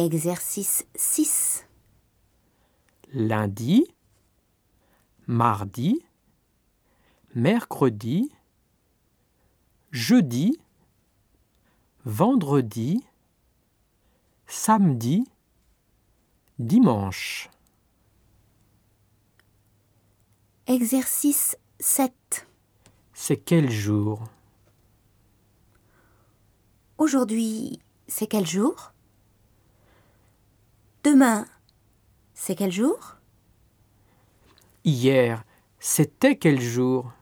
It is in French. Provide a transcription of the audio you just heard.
Exercice 6. lundi, mardi, mercredi, jeudi, vendredi, samedi, dimanche. Exercice 7. C'est quel jour? Aujourd'hui, c'est quel jour? Demain, c'est quel jour? Hier, c'était quel jour?